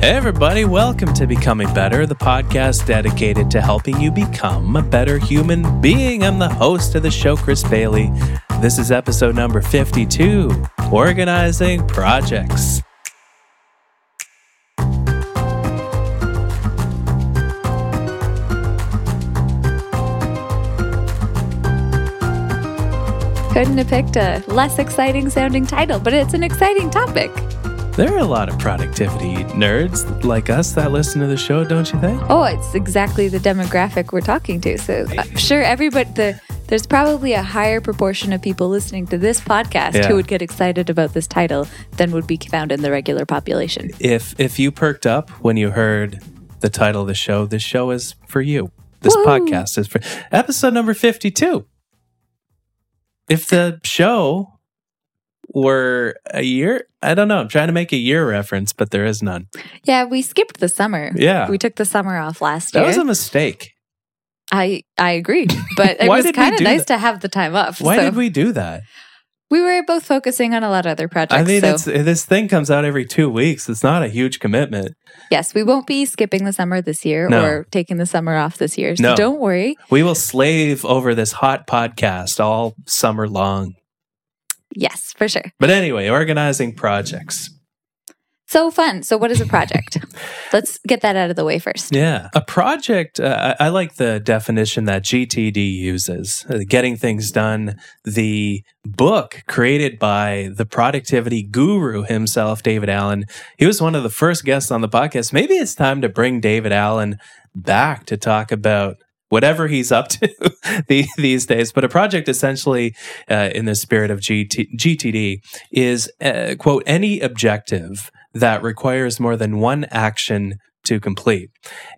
Hey, everybody, welcome to Becoming Better, the podcast dedicated to helping you become a better human being. I'm the host of the show, Chris Bailey. This is episode number 52 Organizing Projects. Couldn't have picked a less exciting sounding title, but it's an exciting topic. There are a lot of productivity nerds like us that listen to the show, don't you think? Oh, it's exactly the demographic we're talking to. So I'm sure everybody, the, there's probably a higher proportion of people listening to this podcast Yeah. who would get excited about this title than would be found in the regular population. If if you perked up when you heard the title of the show, this show is for you. This Woo. podcast is for episode number 52. If the show were a year, I don't know. I'm trying to make a year reference, but there is none. Yeah, we skipped the summer. Yeah. We took the summer off last year. That was a mistake. I I agree, but it was kind of nice that? to have the time off. Why so did we do that? we were both focusing on a lot of other projects. I mean, so it's this thing comes out every two weeks. It's not a huge commitment. yes, we won't be skipping the summer this year No. or taking the summer off this year. So No. don't worry. We will slave over this hot podcast all summer long. Yes, for sure. But anyway, organizing projects. So fun. So, what is a project? Let's get that out of the way first. Yeah. A project, uh, I, I like the definition that GTD uses uh, getting things done. The book created by the productivity guru himself, David Allen. He was one of the first guests on the podcast. Maybe it's time to bring David Allen back to talk about whatever he's up to the, these days. But a project, essentially, uh, in the spirit of GT, GTD, is uh, quote any objective that requires more than one action to complete.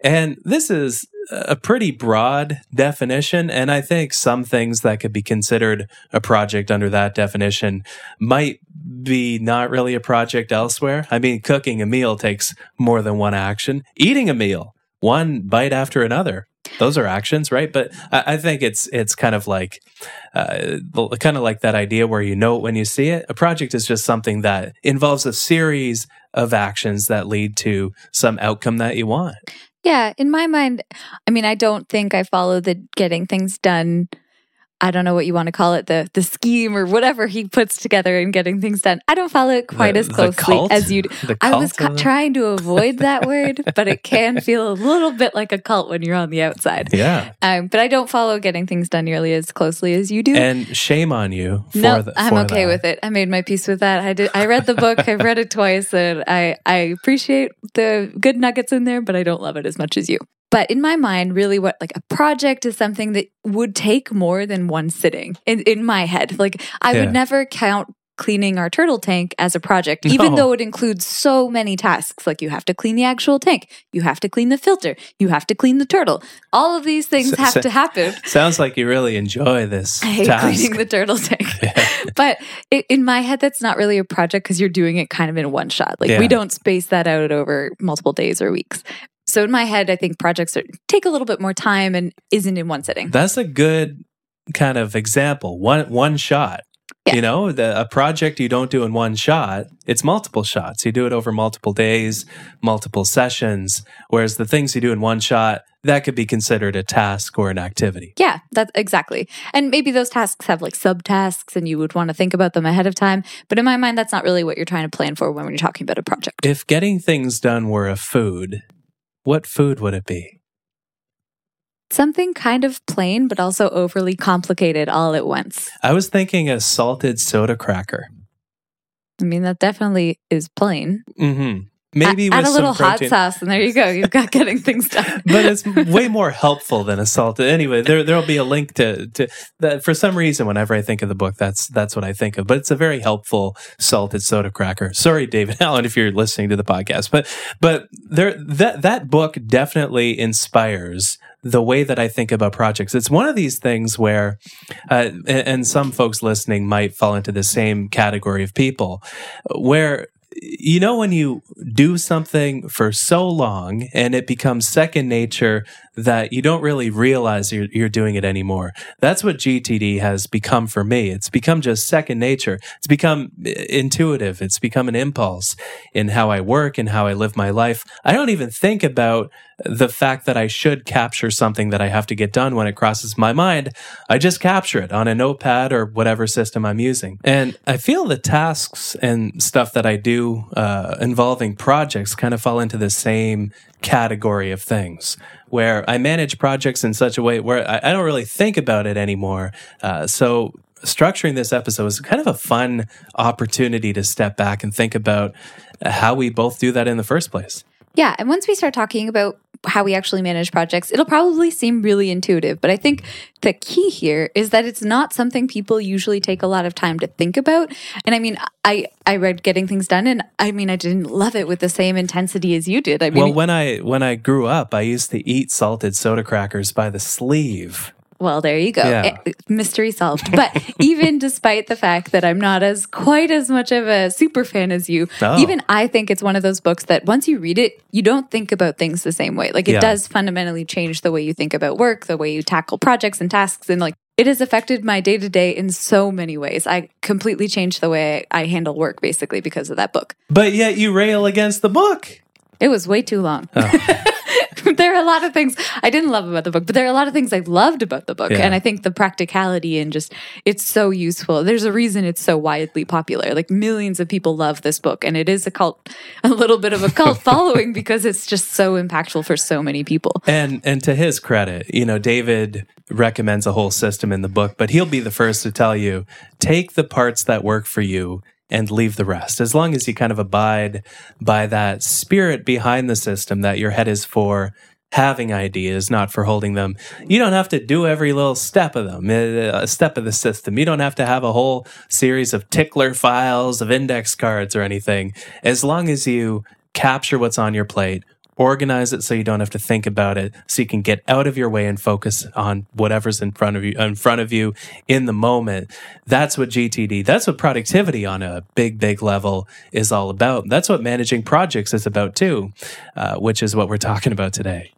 And this is a pretty broad definition. And I think some things that could be considered a project under that definition might be not really a project elsewhere. I mean, cooking a meal takes more than one action, eating a meal, one bite after another. Those are actions, right? But I, I think it's it's kind of like uh, kind of like that idea where you know it when you see it. A project is just something that involves a series of actions that lead to some outcome that you want. Yeah, in my mind, I mean, I don't think I follow the getting things done. I don't know what you want to call it, the the scheme or whatever he puts together in getting things done. I don't follow it quite The- as closely as you. do. I was ca- trying to avoid that word, but it can feel a little bit like a cult when you're on the outside. Yeah, Um, but I don't follow getting things done nearly as closely as you do. and shame on you for no, the, I'm okay that. with it. I made my peace with that. I did. I read the book. I've read it twice, and I I appreciate the good nuggets in there, but I don't love it as much as you. But in my mind, really, what like a project is something that would take more than one sitting. In in my head, like I Yeah. would never count cleaning our turtle tank as a project, even No. though it includes so many tasks. Like you have to clean the actual tank, you have to clean the filter, you have to clean the turtle. All of these things So- have so- to happen. Sounds like you really enjoy this I hate task. cleaning the turtle tank. but i in my head, that's not really a project because you're doing it kind of in one shot. Like Yeah. we don't space that out over multiple days or weeks. So in my head, I think projects are, take a little bit more time and isn't in one sitting. That's a good kind of example. One one shot. Yeah. You know, the, a project you don't do in one shot, it's multiple shots. You do it over multiple days, multiple sessions. Whereas the things you do in one shot, that could be considered a task or an activity. Yeah, that's exactly. And maybe those tasks have like subtasks and you would want to think about them ahead of time. But in my mind, that's not really what you're trying to plan for when you're talking about a project. If getting things done were a food, what food would it be? Something kind of plain, but also overly complicated all at once. I was thinking a salted soda cracker. I mean, that definitely is plain. Mm-hmm. Maybe add, add a little hot sauce, and there you go. You've got getting things done. but it's way more helpful than a salted. Anyway, there there'll be a link to to that. For some reason, whenever I think of the book, that's that's what I think of. But it's a very helpful salted soda cracker. Sorry, David Allen, if you're listening to the podcast, but but there that that book definitely inspires the way that I think about projects. It's one of these things where, uh, and some folks listening might fall into the same category of people, where you know when you do something for so long and it becomes second nature that you don't really realize you're, you're doing it anymore. That's what GTD has become for me. It's become just second nature. It's become intuitive. It's become an impulse in how I work and how I live my life. I don't even think about the fact that I should capture something that I have to get done when it crosses my mind, I just capture it on a notepad or whatever system I'm using. And I feel the tasks and stuff that I do uh, involving projects kind of fall into the same category of things where I manage projects in such a way where I, I don't really think about it anymore. Uh, so structuring this episode was kind of a fun opportunity to step back and think about how we both do that in the first place. Yeah. And once we start talking about how we actually manage projects, it'll probably seem really intuitive. But I think the key here is that it's not something people usually take a lot of time to think about. And I mean, I I read Getting Things Done, and I mean, I didn't love it with the same intensity as you did. I mean, well, when I when I grew up, I used to eat salted soda crackers by the sleeve. Well, there you go. Yeah. Eh, mystery solved. But even despite the fact that I'm not as quite as much of a super fan as you, oh. even I think it's one of those books that once you read it, you don't think about things the same way. Like it yeah. does fundamentally change the way you think about work, the way you tackle projects and tasks and like it has affected my day to day in so many ways. I completely changed the way I handle work basically because of that book. But yet you rail against the book. It was way too long. Oh. there are a lot of things I didn't love about the book, but there are a lot of things I loved about the book. Yeah. And I think the practicality and just it's so useful. There's a reason it's so widely popular. Like millions of people love this book. And it is a cult, a little bit of a cult following because it's just so impactful for so many people. And and to his credit, you know, David recommends a whole system in the book, but he'll be the first to tell you take the parts that work for you and leave the rest. As long as you kind of abide by that spirit behind the system that your head is for having ideas, not for holding them. You don't have to do every little step of them, uh, a step of the system. You don't have to have a whole series of tickler files of index cards or anything. As long as you capture what's on your plate, organize it so you don't have to think about it so you can get out of your way and focus on whatever's in front of you in front of you in the moment. That's what gtd that's what productivity on a big big level is all about. That's what managing projects is about too uh, which is what we're talking about today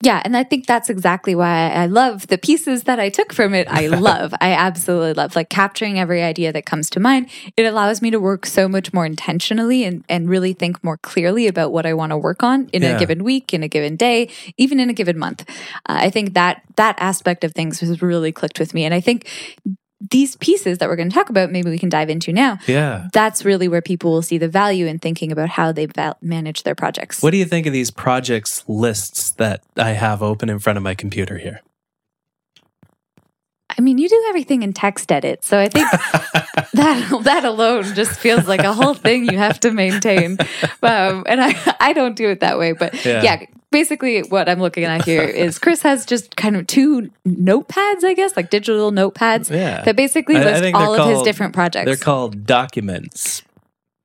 yeah, and I think that's exactly why I love the pieces that I took from it. I love, I absolutely love like capturing every idea that comes to mind. It allows me to work so much more intentionally and, and really think more clearly about what I want to work on in yeah. a given week, in a given day, even in a given month. Uh, I think that that aspect of things has really clicked with me. And I think these pieces that we're going to talk about, maybe we can dive into now. Yeah. That's really where people will see the value in thinking about how they manage their projects. What do you think of these projects lists that I have open in front of my computer here? I mean, you do everything in TextEdit, so I think that that alone just feels like a whole thing you have to maintain. Um, and I I don't do it that way, but yeah. yeah, basically what I'm looking at here is Chris has just kind of two notepads, I guess, like digital notepads yeah. that basically list all of called, his different projects. They're called documents.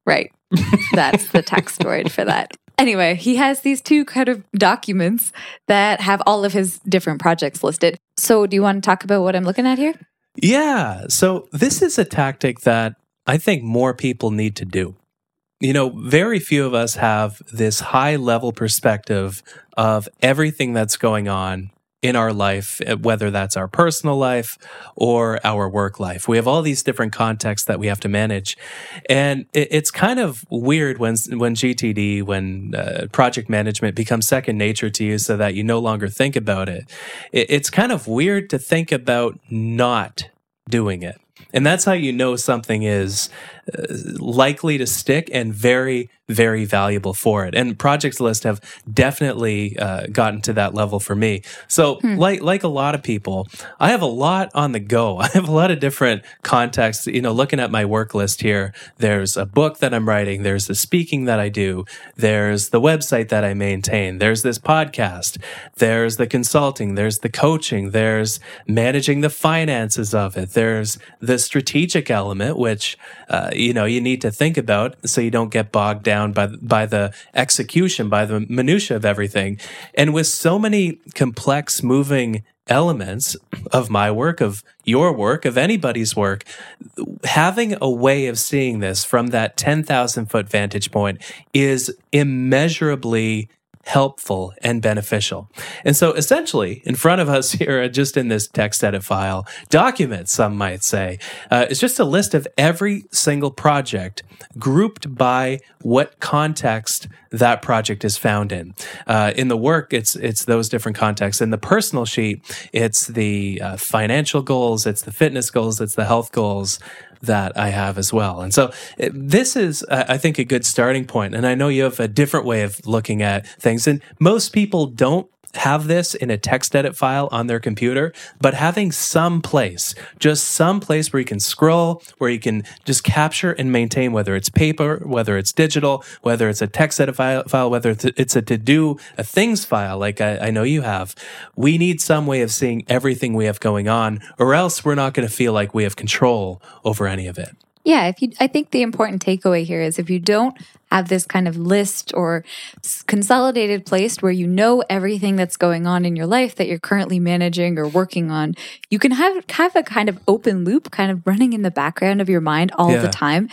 Right. That's the text word for that. Anyway, he has these two kind of documents that have all of his different projects listed. So, do you want to talk about what I'm looking at here? Yeah. So, this is a tactic that I think more people need to do you know, very few of us have this high level perspective of everything that's going on in our life, eh, whether that's our personal life or our work life. We have all these different contexts that we have to manage. And it's kind of weird when, when GTD, when uh, project management becomes second nature to you so that you no longer think about it. It's kind of weird to think about not doing it. And that's how you know something is likely to stick and very, very valuable for it. And projects list have definitely uh, gotten to that level for me. So, hmm. like like a lot of people, I have a lot on the go. I have a lot of different contexts. You know, looking at my work list here, there's a book that I'm writing. There's the speaking that I do. There's the website that I maintain. There's this podcast. There's the consulting. There's the coaching. There's managing the finances of it. There's the strategic element, which uh, you know you need to think about so you don't get bogged down by by the execution by the minutia of everything. And with so many complex moving elements of my work of your work of anybody's work having a way of seeing this from that 10,000 foot vantage point is immeasurably helpful and beneficial. And so essentially, in front of us here, just in this TextEdit file, document, some might say, uh, just a list of every single project grouped by what context that project is found in. Uh, in the work, it's it's those different contexts. In the personal sheet, it's the uh, financial goals, it's the fitness goals, it's the health goals that I have as well. And so eh, this is, I think, a good starting point. And I know you have a different way of looking at things, and most people don't have this in a TextEdit file on their computer, but having some place, just some place where you can scroll, where you can just capture and maintain, whether it's paper, whether it's digital, whether it's a TextEdit file, whether it's a to do, a things file, like I, I know you have. We need some way of seeing everything we have going on, or else we're not going to feel like we have control over any of it. Yeah, if you I think the important takeaway here is if you don't have this kind of list or consolidated place where you know everything that's going on in your life that you're currently managing or working on, you can have have a kind of open loop kind of running in the background of your mind all yeah. the time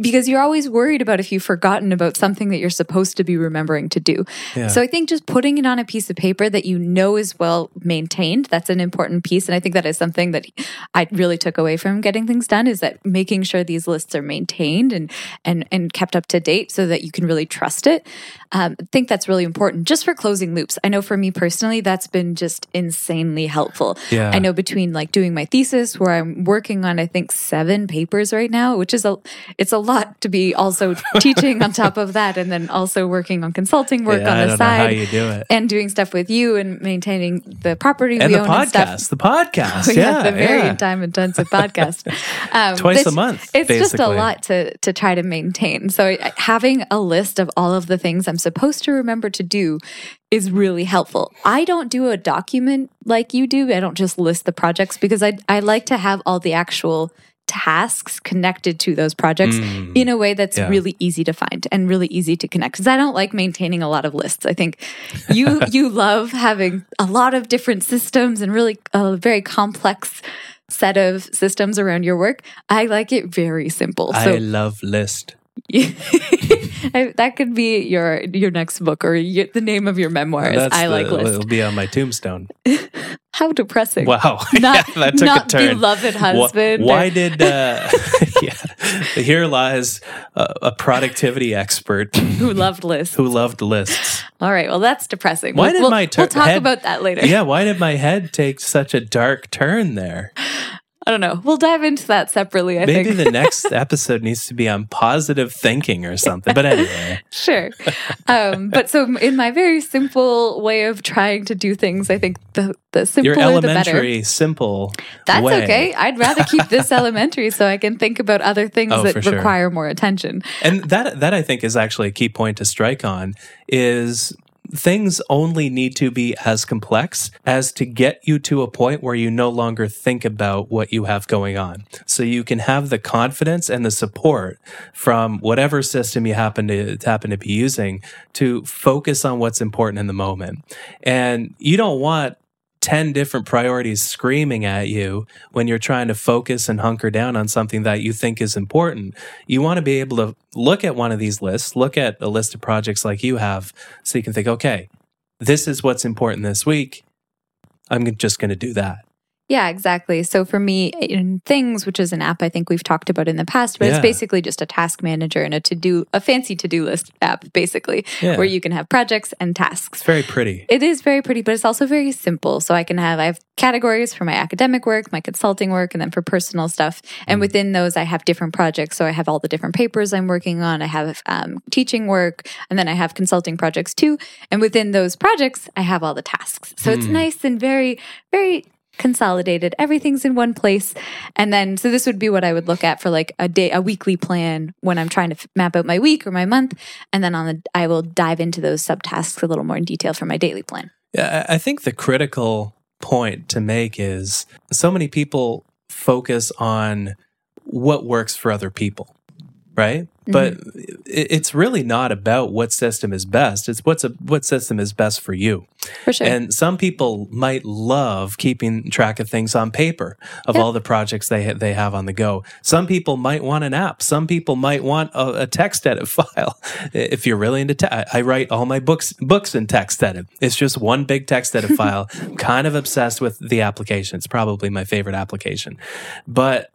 because you're always worried about if you've forgotten about something that you're supposed to be remembering to do. Yeah. So I think just putting it on a piece of paper that you know is well maintained, that's an important piece and I think that is something that I really took away from getting things done is that making sure these lists are maintained and and and kept up to date so that you can really trust it. Um, I think that's really important just for closing loops. I know for me personally, that's been just insanely helpful. Yeah. I know between like doing my thesis where I'm working on, I think seven papers right now, which is a, it's a lot to be also teaching on top of that. And then also working on consulting work yeah, on the side. how you do it. And doing stuff with you and maintaining the property and we the own podcast, and stuff. The podcast. Oh, yeah, the very yeah. time intensive podcast. Um, Twice a month. It's basically. just a lot to, to try to maintain. So having a list of all of the things I'm supposed to remember to do is really helpful. I don't do a document like you do. I don't just list the projects because I I like to have all the actual tasks connected to those projects mm, in a way that's yeah. really easy to find and really easy to connect because i don't like maintaining a lot of lists i think you you love having a lot of different systems and really a very complex set of systems around your work i like it very simple so, i love list that could be your your next book or your, the name of your memoirs. Well, I like list. It'll be on my tombstone. How depressing! Wow, not, yeah, that took not a turn. beloved husband. Why, why did? Uh, yeah, here lies a, a, productivity expert who loved lists. Who loved lists. All right, well, that's depressing. Why we'll, did my tur- we'll talk head, about that later. Yeah, why did my head take such a dark turn there? I don't know. We'll dive into that separately. I Maybe the next episode needs to be on positive thinking or something. But anyway, sure. Um, but so, in my very simple way of trying to do things, I think the the simpler Your elementary, the better. simple. That's way. okay. I'd rather keep this elementary so I can think about other things oh, that sure. require more attention. And that that I think is actually a key point to strike on is things only need to be as complex as to get you to a point where you no longer think about what you have going on. So you can have the confidence and the support from whatever system you happen to happen to be using to focus on what's important in the moment. And you don't want 10 different priorities screaming at you when you're trying to focus and hunker down on something that you think is important. You want to be able to look at one of these lists, look at a list of projects like you have, so you can think, okay, this is what's important this week. I'm just going to do that. Yeah, exactly. So for me, in Things, which is an app I think we've talked about in the past, but yeah. it's basically just a task manager and a to do, a fancy to do list app, basically, yeah. where you can have projects and tasks. It's very pretty. It is very pretty, but it's also very simple. So I can have, I have categories for my academic work, my consulting work, and then for personal stuff. And mm. within those, I have different projects. So I have all the different papers I'm working on. I have um, teaching work, and then I have consulting projects too. And within those projects, I have all the tasks. So mm. it's nice and very, very consolidated. Everything's in one place. And then, so this would be what I would look at for like a day, a weekly plan when I'm trying to map out my week or my month. And then on the, I will dive into those subtasks a little more in detail for my daily plan. Yeah, I think the critical point to make is so many people focus on what works for other people, right? Mm-hmm. But it's really not about what system is best. It's what's a, what system is best for you. For sure. And some people might love keeping track of things on paper of Yeah. all the projects they ha- they have on the go. Some people might want an app. Some people might want a, a TextEdit file. If you're really into, te- I, I write all my books books in TextEdit. It's just one big TextEdit file. I'm kind of obsessed with the application. It's probably my favorite application, but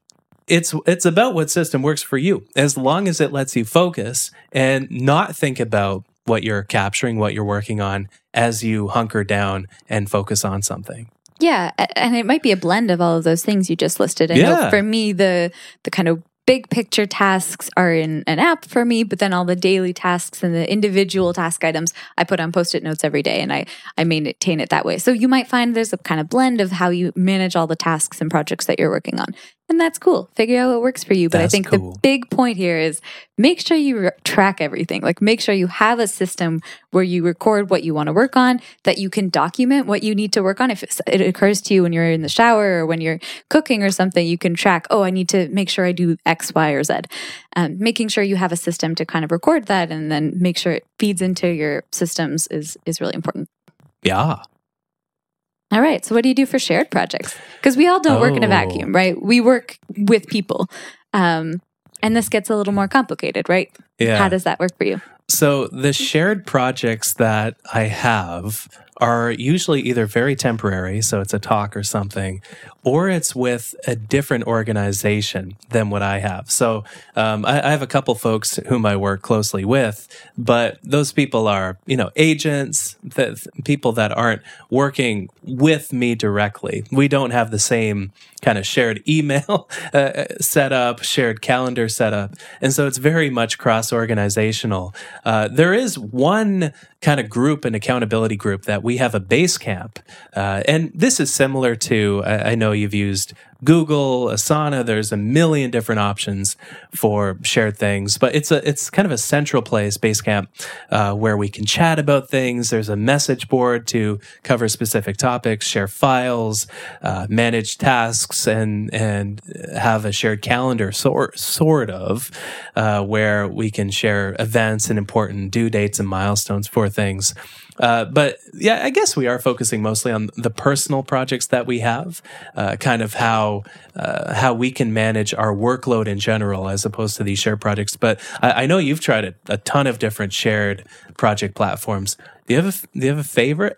it's it's about what system works for you as long as it lets you focus and not think about what you're capturing what you're working on as you hunker down and focus on something Yeah, and it might be a blend of all of those things you just listed. I Yeah. for me the the kind of big picture tasks are in an app for me, but then all the daily tasks and the individual task items I put on post-it notes every day and I I maintain it that way. So you might find there's a kind of blend of how you manage all the tasks and projects that you're working on. And that's cool. Figure out what works for you. But That's I think cool. the big point here is make sure you re- track everything. Like make sure you have a system where you record what you want to work on, that you can document what you need to work on. If it occurs to you when you're in the shower or when you're cooking or something, you can track, oh, I need to make sure I do X, Y, or Z. Um, making sure you have a system to kind of record that and then make sure it feeds into your systems is, is really important. yeah All right. So, what do you do for shared projects? Because we all don't work in a Oh. vacuum, right? We work with people. Um, and this gets a little more complicated, right? yeah How does that work for you? So the shared projects that I have are usually either very temporary, so it's a talk or something, or it's with a different organization than what I have. So um, I, I have a couple folks whom I work closely with, but those people are, you know, agents, people that aren't working with me directly. We don't have the same kind of shared email uh, set up, shared calendar set up, and so it's very much cross organizational. Uh, there is one kind of group, an accountability group, that we have a Basecamp, uh, and this is similar to. I, I know you've used Google, Asana. There's a million different options for shared things, but it's a it's kind of a central place, Basecamp, uh, where we can chat about things. There's a message board to cover specific topics, share files, uh, manage tasks, and and have a shared calendar, sort sort of, uh, where we can share events and important due dates and milestones for things. Uh, but yeah, I guess we are focusing mostly on the personal projects that we have, uh, kind of how uh, how we can manage our workload in general, as opposed to these shared projects. But I, I know you've tried a, a ton of different shared project platforms. Do you have a, do you have a favorite?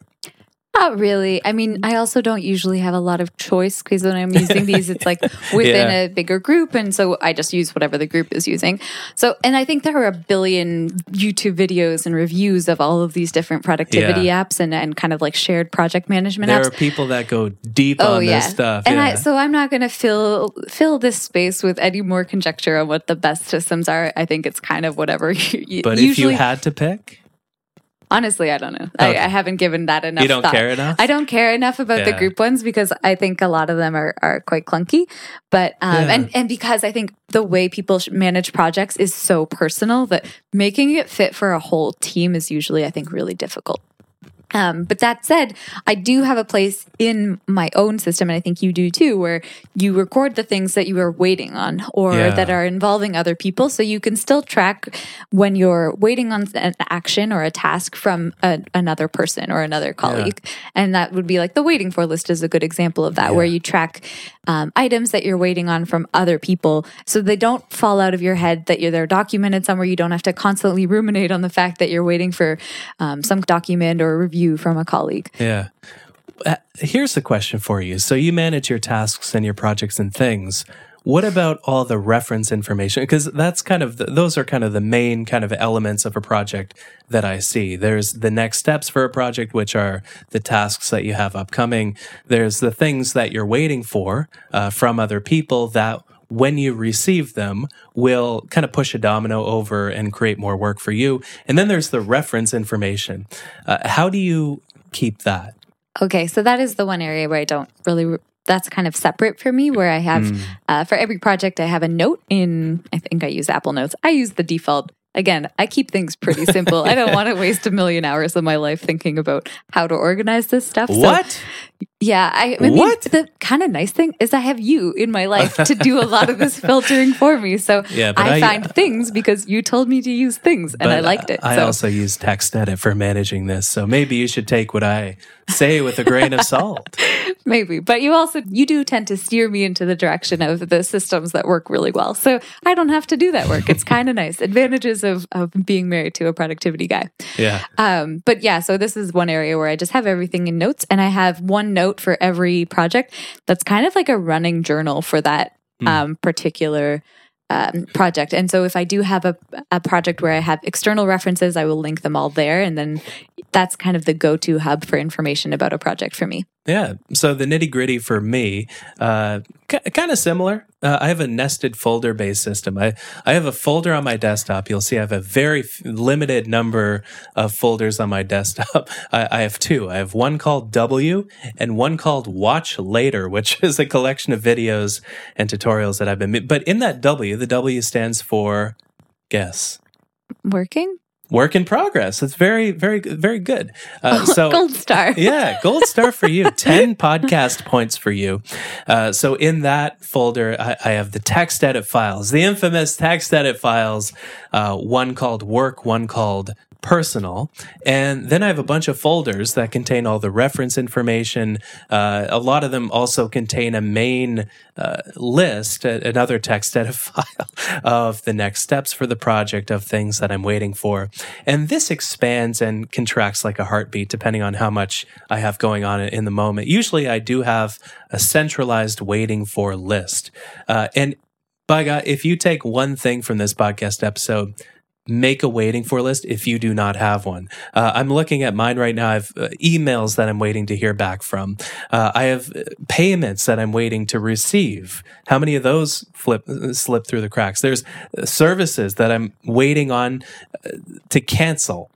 Not really. I mean, I also don't usually have a lot of choice because when I'm using these, it's like within Yeah. a bigger group. And so I just use whatever the group is using. So, and I think there are a billion YouTube videos and reviews of all of these different productivity apps and, and kind of like shared project management There apps. There are people that go deep Oh on yeah, this stuff. and yeah. I, so I'm not going to fill fill this space with any more conjecture on what the best systems are. I think it's kind of whatever. You, but if you had to pick, honestly, I don't know. Okay. I, I haven't given that enough. you don't thought. care enough. I don't care enough about the group ones because I think a lot of them are, are quite clunky. But um, Yeah. and and because I think the way people manage projects is so personal that making it fit for a whole team is usually I think really difficult. Um, but that said, I do have a place in my own system, and I think you do too, where you record the things that you are waiting on or Yeah. that are involving other people. So you can still track when you're waiting on an action or a task from a, another person or another colleague. And that would be like the waiting for list is a good example of that, where you track um, items that you're waiting on from other people so they don't fall out of your head that you're they're documented somewhere. You don't have to constantly ruminate on the fact that you're waiting for um, some document or review from a colleague. Yeah. Uh, Here's the question for you. So you manage your tasks and your projects and things. What about all the reference information? Because that's kind of the, those are kind of the main kind of elements of a project that I see. There's the next steps for a project, which are the tasks that you have upcoming. There's the things that you're waiting for uh, from other people that when you receive them will kind of push a domino over and create more work for you. And then there's the reference information. Uh, how do you keep that? Okay, so that is the one area where I don't really. That's kind of separate for me, where I have Mm. uh, for every project I have a note in. I think I use Apple Notes. I use the default. Again, I keep things pretty simple. I don't want to waste a million hours of my life thinking about how to organize this stuff. So What? Yeah, I, I mean, What? the kind of nice thing is I have you in my life to do a lot of this filtering for me. So Yeah, I, I- find things because you told me to use things, and I liked it. I so also use TextEdit for managing this. So maybe you should take what I say with a grain of salt. maybe, but you also you do tend to steer me into the direction of the systems that work really well. So I don't have to do that work. It's kind of nice. Advantages of of being married to a productivity guy. Yeah. Um, but yeah, so this is one area where I just have everything in notes, and I have one note for every project. That's kind of like a running journal for that Hmm. um, particular um, project. And so if I do have a, a project where I have external references, I will link them all there, and then that's kind of the go-to hub for information about a project for me. Yeah. So the nitty gritty for me, uh, kind of similar. Uh, I have a nested folder based system. I, I have a folder on my desktop. You'll see I have a very f- limited number of folders on my desktop. I, I have two. I have one called W and one called Watch Later, which is a collection of videos and tutorials that I've been. But in that W, the W stands for guess. Working Work in progress. It's very, very, very good. Uh, so gold star. yeah, gold star for you. 10 podcast points for you. Uh, so in that folder, I, I have the TextEdit files, the infamous TextEdit files, uh, one called work, one called personal. And then I have a bunch of folders that contain all the reference information. Uh, a lot of them also contain a main uh, list, another TextEdit file of the next steps for the project, of things that I'm waiting for. And this expands and contracts like a heartbeat depending on how much I have going on in the moment. Usually I do have a centralized waiting for list. Uh, and by God, if you take one thing from this podcast episode, make a waiting for list if you do not have one. Uh, I'm looking at mine right now. I have uh, emails that I'm waiting to hear back from. Uh, I have uh, payments that I'm waiting to receive. How many of those flip uh, slip through the cracks? There's uh, services that I'm waiting on to cancel.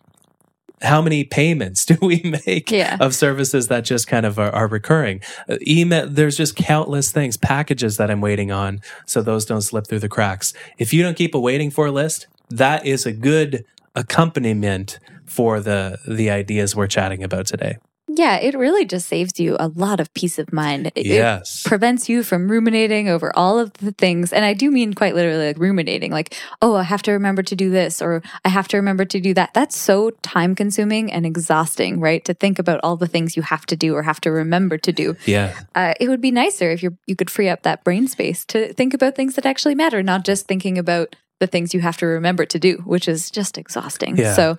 How many payments do we make Yeah. of services that just kind of are, are recurring? Uh, email, there's just countless things, packages that I'm waiting on, so those don't slip through the cracks. If you don't keep a waiting for list, that is a good accompaniment for the the ideas we're chatting about today. Yeah, it really just saves you a lot of peace of mind. It- it yes. prevents you from ruminating over all of the things. And I do mean quite literally like ruminating, like, oh, I have to remember to do this or I have to remember to do that. That's so time consuming and exhausting, right? To think about all the things you have to do or have to remember to do. yeah. Uh, it would be nicer if you you could free up that brain space to think about things that actually matter, not just thinking about the things you have to remember to do, which is just exhausting. Yeah. So,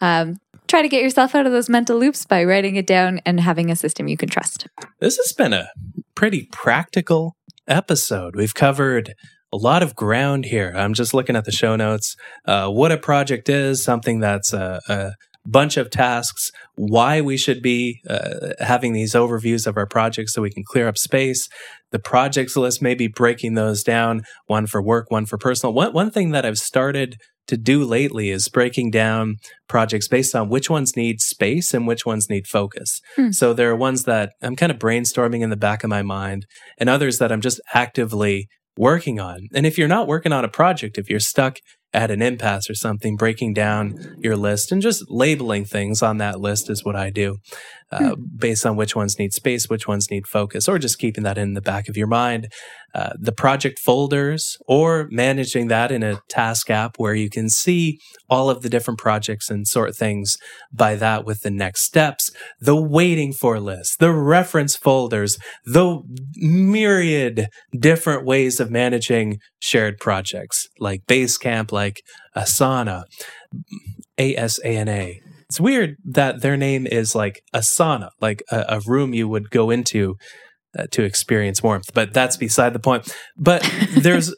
um, try to get yourself out of those mental loops by writing it down and having a system you can trust. This has been a pretty practical episode. We've covered a lot of ground here. I'm just looking at the show notes. Uh, what a project is, something that's a, a bunch of tasks, why we should be uh, having these overviews of our projects so we can clear up space. The projects list, maybe breaking those down, one for work, one for personal. One, one thing that I've started to do lately is breaking down projects based on which ones need space and which ones need focus. Hmm. So there are ones that I'm kind of brainstorming in the back of my mind and others that I'm just actively working on. And if you're not working on a project, if you're stuck at an impasse or something, breaking down your list and just labeling things on that list is what I do uh, based on which ones need space, which ones need focus, or just keeping that in the back of your mind. Uh, the project folders or managing that in a task app where you can see all of the different projects and sort things by that with the next steps, the waiting for list, the reference folders, the myriad different ways of managing shared projects like Basecamp, like Asana, A-S-A-N-A. It's weird that their name is like a sauna, like a, a room you would go into uh, to experience warmth, but that's beside the point. But there's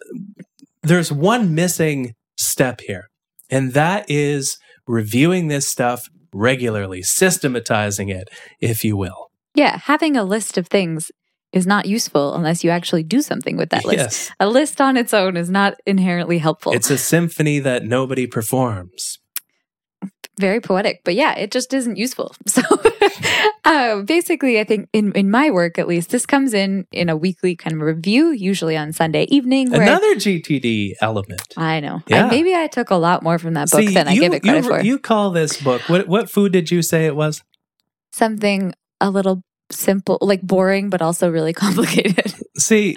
there's one missing step here, and that is reviewing this stuff regularly, systematizing it, if you will. Yeah, having a list of things is not useful unless you actually do something with that list. Yes, A list on its own is not inherently helpful. it's a symphony that nobody performs. Very poetic, but yeah, it just isn't useful. So uh, basically, I think in, in my work, at least, this comes in in a weekly kind of review, usually on Sunday evening. Another GTD element. I know. Yeah. I, maybe I took a lot more from that book See, than I you, give it credit you, for. you call this book what? What food did you say it was? Something a little simple, like boring, but also really complicated. See,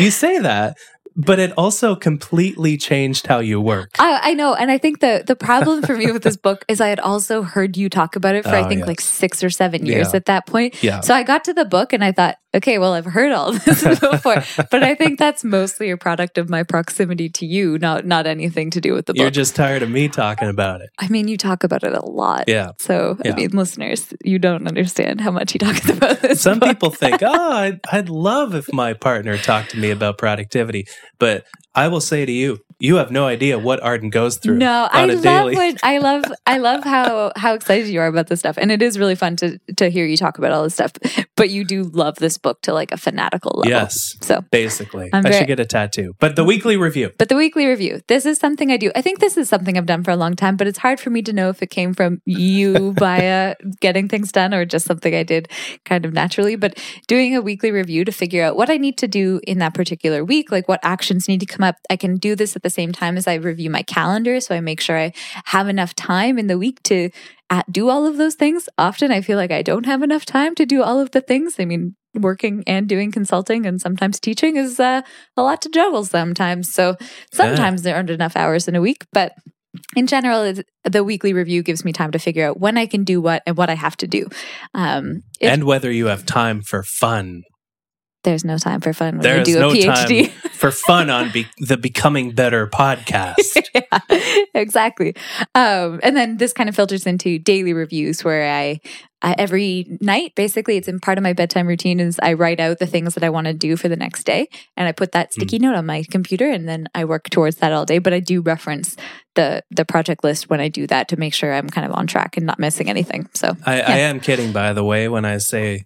you say that, but it also completely changed how you work. I, I know, and I think the the problem for me with this book is I had also heard you talk about it for I Oh, think yes. like six or seven years Yeah. at that point. Yeah. So I got to the book and I thought, okay, well, I've heard all this before, but I think that's mostly a product of my proximity to you, not not anything to do with the You're just tired of me talking about it. I mean, you talk about it a lot. Yeah. So Yeah. I mean, listeners, you don't understand how much he talks about this. Some book. people think, oh, I'd, I'd love if my partner talked to me about productivity. But I will say to you, you have no idea what Ardyn goes through No, I on a love daily. when I love I love how how excited you are about this stuff, and it is really fun to to hear you talk about all this stuff. But you do love this book to like a fanatical level. Yes, So, basically. I'm I very- should get a tattoo. But the weekly review. but the weekly review. This is something I do. I think this is something I've done for a long time, but it's hard for me to know if it came from you via getting things done or just something I did kind of naturally. But doing a weekly review to figure out what I need to do in that particular week, like what actions need to come up. I can do this at the same time as I review my calendar. So I make sure I have enough time in the week to uh, do all of those things. Often I feel like I don't have enough time to do all of the things. I mean, working and doing consulting and sometimes teaching is uh, a lot to juggle sometimes. So sometimes there aren't enough hours in a week, but in general, the weekly review gives me time to figure out when I can do what and what I have to do. Um, if and whether you have time for fun. there's no time for fun when There you is do a PhD. For fun on be- the Becoming Better podcast. yeah, exactly. Um, and then this kind of filters into daily reviews where I, I every night basically it's in part of my bedtime routine is I write out the things that I want to do for the next day and I put that Hmm. sticky note on my computer and then I work towards that all day. But I do reference the the project list when I do that to make sure I'm kind of on track and not missing anything. So I, I am kidding, by the way, when I say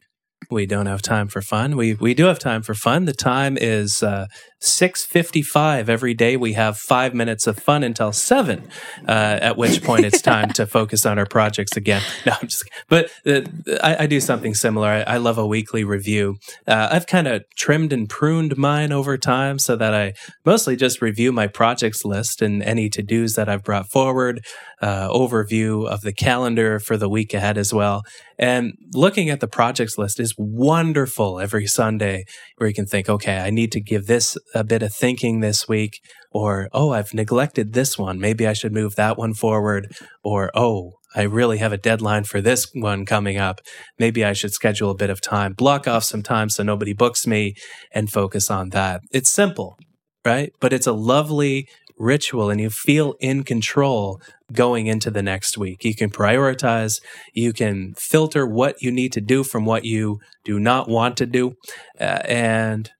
we don't have time for fun. We we do have time for fun. The time is uh, six fifty five every day. We have five minutes of fun until seven. Uh, at which point it's time to focus on our projects again. No, I'm just. But uh, I, I do something similar. I, I love a weekly review. Uh, I've kind of trimmed and pruned mine over time so that I mostly just review my projects list and any to dos that I've brought forward. Uh, overview of the calendar for the week ahead as well. And looking at the projects list is wonderful every Sunday where you can think, okay, I need to give this a bit of thinking this week, or oh, I've neglected this one. Maybe I should move that one forward, or oh, I really have a deadline for this one coming up. Maybe I should schedule a bit of time, block off some time so nobody books me and focus on that. It's simple, right? But it's a lovely ritual and you feel in control going into the next week. You can prioritize, you can filter what you need to do from what you do not want to do, uh, and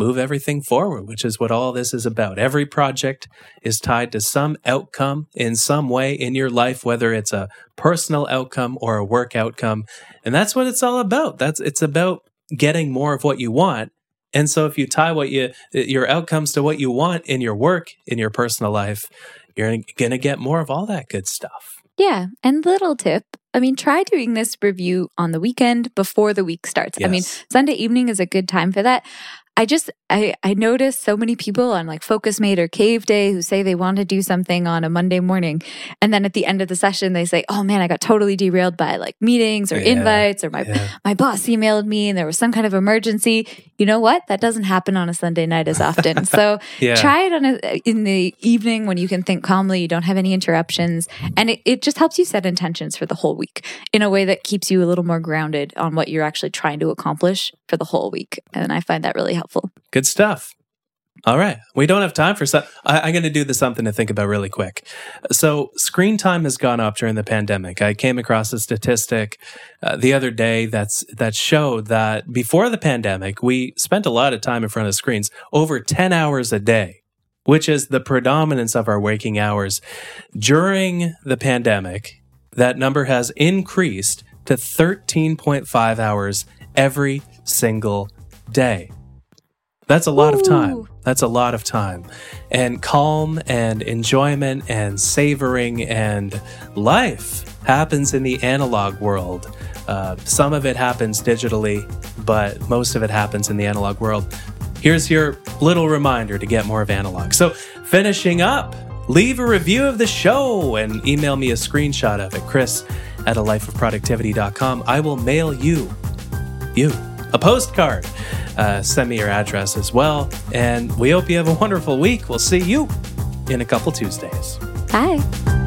move everything forward, which is what all this is about. Every project is tied to some outcome in some way in your life, whether it's a personal outcome or a work outcome. And that's what it's all about. That's it's about getting more of what you want. And so if you tie what you your outcomes to what you want in your work, in your personal life, you're going to get more of all that good stuff. Yeah. And little tip I mean, try doing this review on the weekend before the week starts. I mean, Sunday evening is a good time for that. I just I I notice so many people on like Focusmate or Caveday who say they want to do something on a Monday morning, and then at the end of the session they say, "Oh man, I got totally derailed by like meetings or Yeah, invites or my Yeah. my boss emailed me and there was some kind of emergency." You know what? That doesn't happen on a Sunday night as often. So Yeah. try it on a, in the evening when you can think calmly, you don't have any interruptions, and it, it just helps you set intentions for the whole week in a way that keeps you a little more grounded on what you're actually trying to accomplish for the whole week. And I find that really helpful. Good stuff. All right. We don't have time for some. I, I'm going to do this something to think about really quick. So, screen time has gone up during the pandemic. I came across a statistic uh, the other day that's that showed that before the pandemic, we spent a lot of time in front of screens, over 10 hours a day, which is the predominance of our waking hours. During the pandemic, that number has increased to 13.5 hours every single day. That's a lot of time. That's a lot of time. And calm and enjoyment and savoring and life happens in the analog world. Uh, some of it happens digitally, but most of it happens in the analog world. Here's your little reminder to get more of analog. So, finishing up, leave a review of the show and email me a screenshot of it, chris at a lifeofproductivity.com. I will mail you you a postcard. Uh, send me your address as well. And we hope you have a wonderful week. We'll see you in a couple Tuesdays. Bye.